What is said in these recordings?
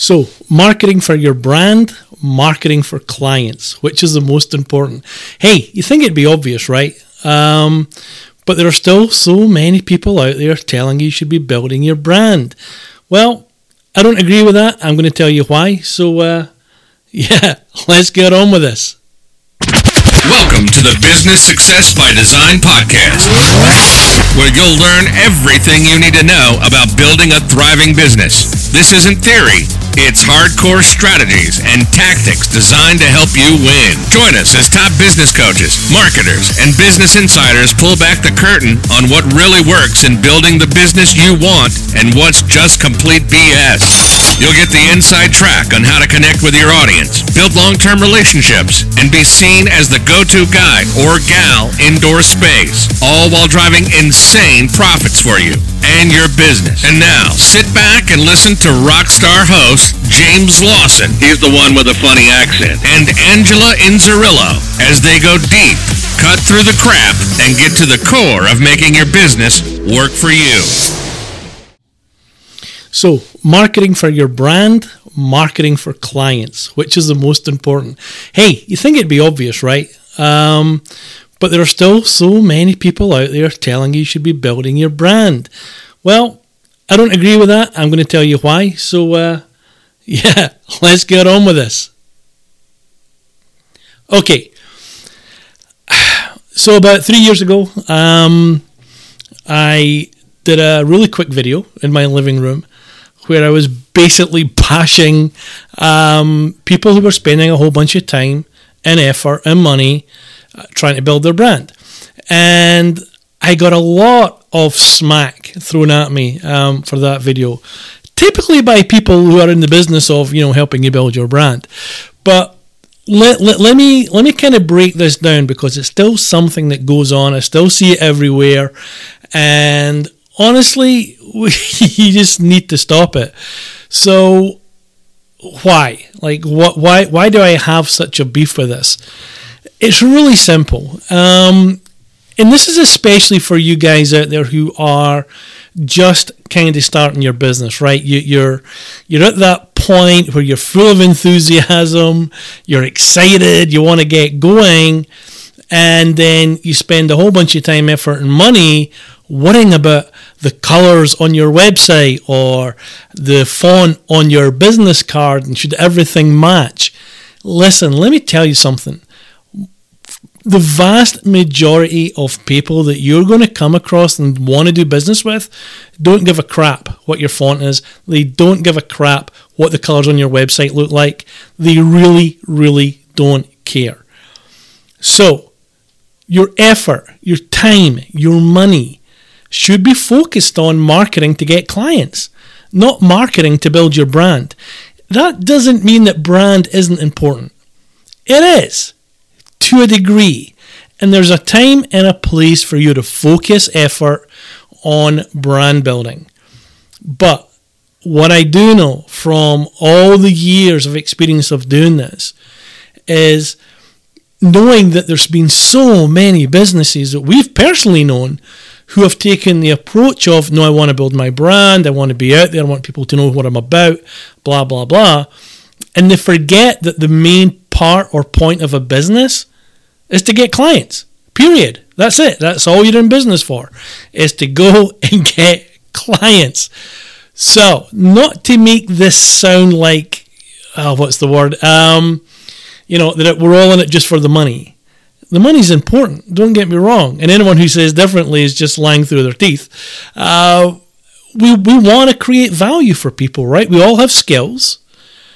So, marketing for your brand, marketing for clients, which is the most important? Hey, you think it'd be obvious, right? Um, but there are still so many people out there telling you you should be building your brand. Well, I don't agree with that. I'm going to tell you why. So, uh, yeah, let's get on with this. Welcome to the Business Success by Design podcast, where you'll learn everything you need to know about building a thriving business. This isn't theory. It's hardcore strategies and tactics designed to help you win. Join us as top business coaches, marketers, and business insiders pull back the curtain on what really works in building the business you want and what's just complete BS. You'll get the inside track on how to connect with your audience, build long-term relationships, and be seen as the go-to guy or gal indoor space, all while driving insane profits for you and your business. And now, sit back and listen to rockstar host James Lawson, he's the one with a funny accent, and Angela Inzerillo as they go deep, cut through the crap, and get to the core of making your business work for you. So, marketing for your brand, marketing for clients, which is the most important? Hey, you think it'd be obvious, right? Um, but there are still so many people out there telling you you should be building your brand. Well, I don't agree with that. I'm going to tell you why. So, uh, yeah, let's get on with this. Okay. So, about three years ago, um, I did a really quick video in my living room where I was basically bashing um, people who were spending a whole bunch of time and effort and money uh, trying to build their brand. And I got a lot of smack thrown at me um, for that video, typically by people who are in the business of you know helping you build your brand. But let, let, let me let me kind of break this down because it's still something that goes on. I still see it everywhere, and honestly, we, you just need to stop it. So why? Like what? Why? Why do I have such a beef with this? It's really simple. Um, and this is especially for you guys out there who are just kind of starting your business, right? You, you're you're at that point where you're full of enthusiasm, you're excited, you want to get going, and then you spend a whole bunch of time, effort, and money worrying about the colors on your website or the font on your business card and should everything match. Listen, let me tell you something the vast majority of people that you're going to come across and want to do business with don't give a crap what your font is. They don't give a crap what the colors on your website look like. They really, really don't care. So, your effort, your time, your money should be focused on marketing to get clients, not marketing to build your brand. That doesn't mean that brand isn't important. It is to a degree. And there's a time and a place for you to focus effort on brand building. But what I do know from all the years of experience of doing this is knowing that there's been so many businesses that we've personally known who have taken the approach of, no, I want to build my brand, I want to be out there, I want people to know what I'm about, blah, blah, blah. And they forget that the main part or point of a business is to get clients. Period. That's it. That's all you're in business for, is to go and get clients. So, not to make this sound like, oh, what's the word? Um, you know, that we're all in it just for the money. The money's important. Don't get me wrong. And anyone who says differently is just lying through their teeth. Uh, we we want to create value for people, right? We all have skills.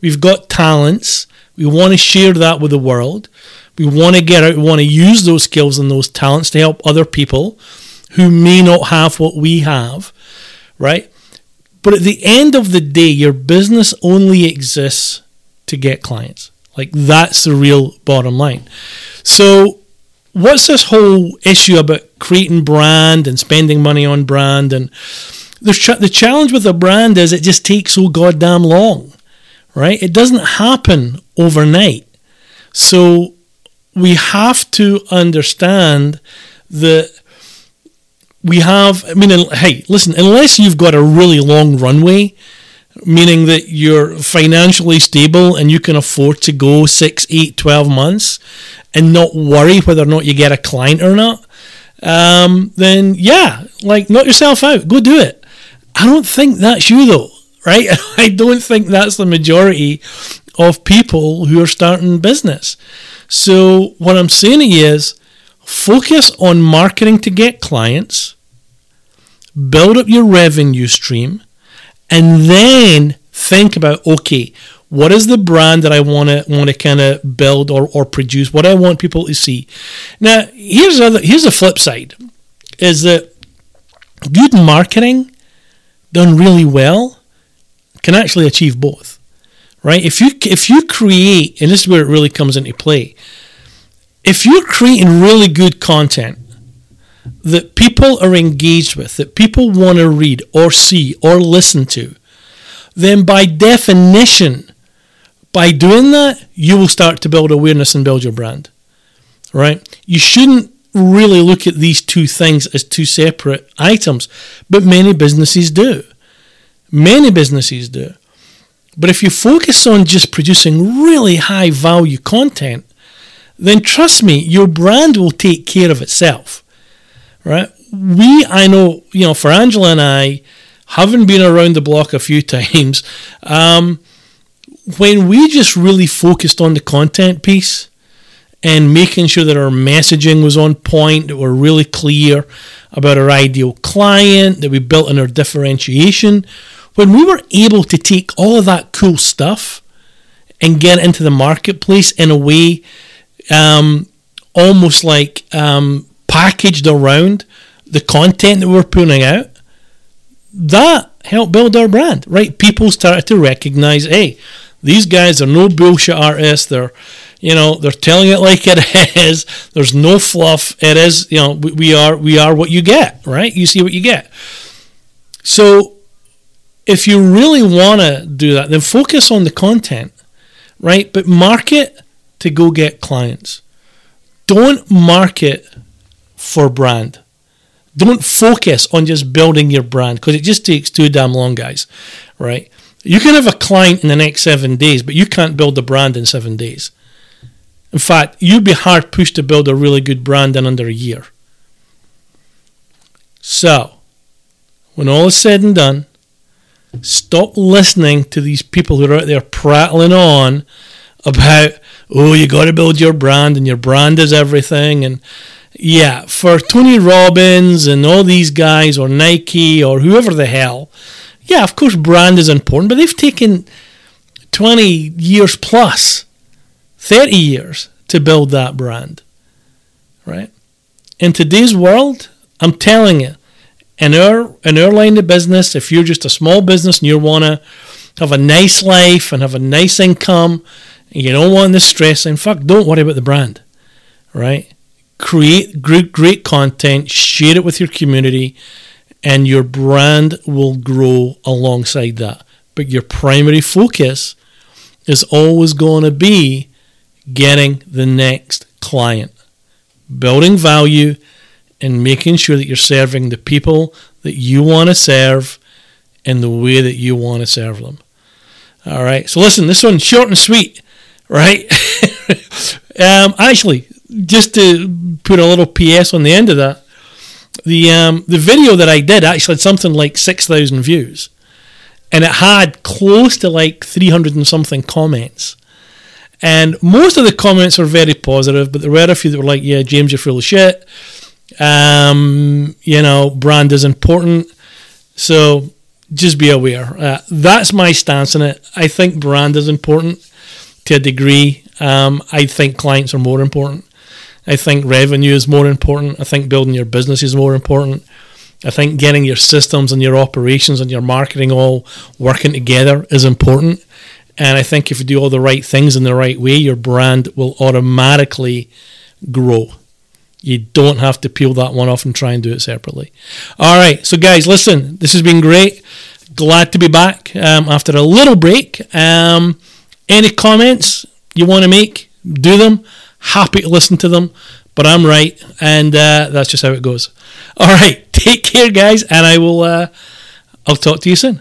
We've got talents. We want to share that with the world. We want to get out, we want to use those skills and those talents to help other people who may not have what we have, right? But at the end of the day, your business only exists to get clients. Like that's the real bottom line. So, what's this whole issue about creating brand and spending money on brand? And the, ch- the challenge with a brand is it just takes so goddamn long, right? It doesn't happen overnight. So, we have to understand that we have, I mean, hey, listen, unless you've got a really long runway, meaning that you're financially stable and you can afford to go six, eight, 12 months and not worry whether or not you get a client or not, um, then yeah, like knock yourself out, go do it. I don't think that's you though, right? I don't think that's the majority of people who are starting business. So what I'm saying is focus on marketing to get clients, build up your revenue stream, and then think about okay, what is the brand that I want to want to kind of build or, or produce? What I want people to see. Now, here's other here's the flip side, is that good marketing done really well can actually achieve both, right? If you if you create, and this is where it really comes into play, if you're creating really good content that people are engaged with, that people want to read or see or listen to, then by definition by doing that, you will start to build awareness and build your brand. Right? You shouldn't really look at these two things as two separate items, but many businesses do. Many businesses do. But if you focus on just producing really high value content, then trust me, your brand will take care of itself. Right? We, I know, you know, for Angela and I, having been around the block a few times, um, when we just really focused on the content piece and making sure that our messaging was on point, that we're really clear about our ideal client, that we built in our differentiation, when we were able to take all of that cool stuff and get into the marketplace in a way um, almost like um, packaged around the content that we're putting out, that helped build our brand, right? People started to recognize, hey, these guys are no bullshit artists. They're, you know, they're telling it like it is. There's no fluff. It is, you know, we, we are we are what you get, right? You see what you get. So, if you really want to do that, then focus on the content, right? But market to go get clients. Don't market for brand. Don't focus on just building your brand because it just takes too damn long, guys, right? You can have a client in the next seven days, but you can't build a brand in seven days. In fact, you'd be hard pushed to build a really good brand in under a year. So, when all is said and done, stop listening to these people who are out there prattling on about, oh, you got to build your brand and your brand is everything. And yeah, for Tony Robbins and all these guys, or Nike, or whoever the hell, yeah, of course, brand is important, but they've taken 20 years plus, 30 years to build that brand, right? In today's world, I'm telling you, in our, in our line of business, if you're just a small business and you want to have a nice life and have a nice income, and you don't want the stress, in fact, don't worry about the brand, right? Create great, great content, share it with your community, and your brand will grow alongside that. But your primary focus is always going to be getting the next client, building value, and making sure that you're serving the people that you want to serve in the way that you want to serve them. All right. So listen, this one's short and sweet, right? um, actually, just to put a little PS on the end of that, the um, the video that I did actually had something like six thousand views, and it had close to like three hundred and something comments. And most of the comments were very positive, but there were a few that were like, "Yeah, James, you're full of shit." Um, you know, brand is important, so just be aware. Uh, that's my stance on it. I think brand is important to a degree. Um, I think clients are more important. I think revenue is more important. I think building your business is more important. I think getting your systems and your operations and your marketing all working together is important. And I think if you do all the right things in the right way, your brand will automatically grow. You don't have to peel that one off and try and do it separately. All right. So, guys, listen, this has been great. Glad to be back um, after a little break. Um, any comments you want to make, do them happy to listen to them, but I'm right, and uh, that's just how it goes. All right, take care, guys, and I will. Uh, I'll talk to you soon.